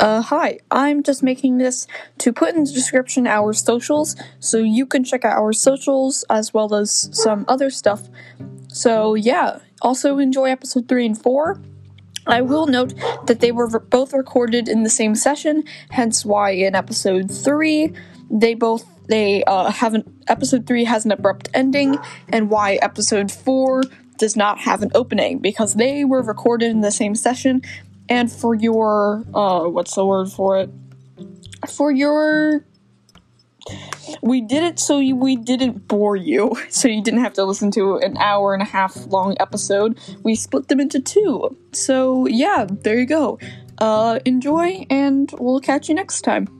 Uh, hi, I'm just making this to put in the description our socials so you can check out our socials as well as some other stuff. So, yeah, also enjoy episode 3 and 4. I will note that they were v- both recorded in the same session, hence why in episode 3 they both they uh, have an episode 3 has an abrupt ending and why episode 4 does not have an opening because they were recorded in the same session and for your uh what's the word for it? For your we did it so you, we didn't bore you so you didn't have to listen to an hour and a half long episode. We split them into two. So yeah there you go. Uh enjoy and we'll catch you next time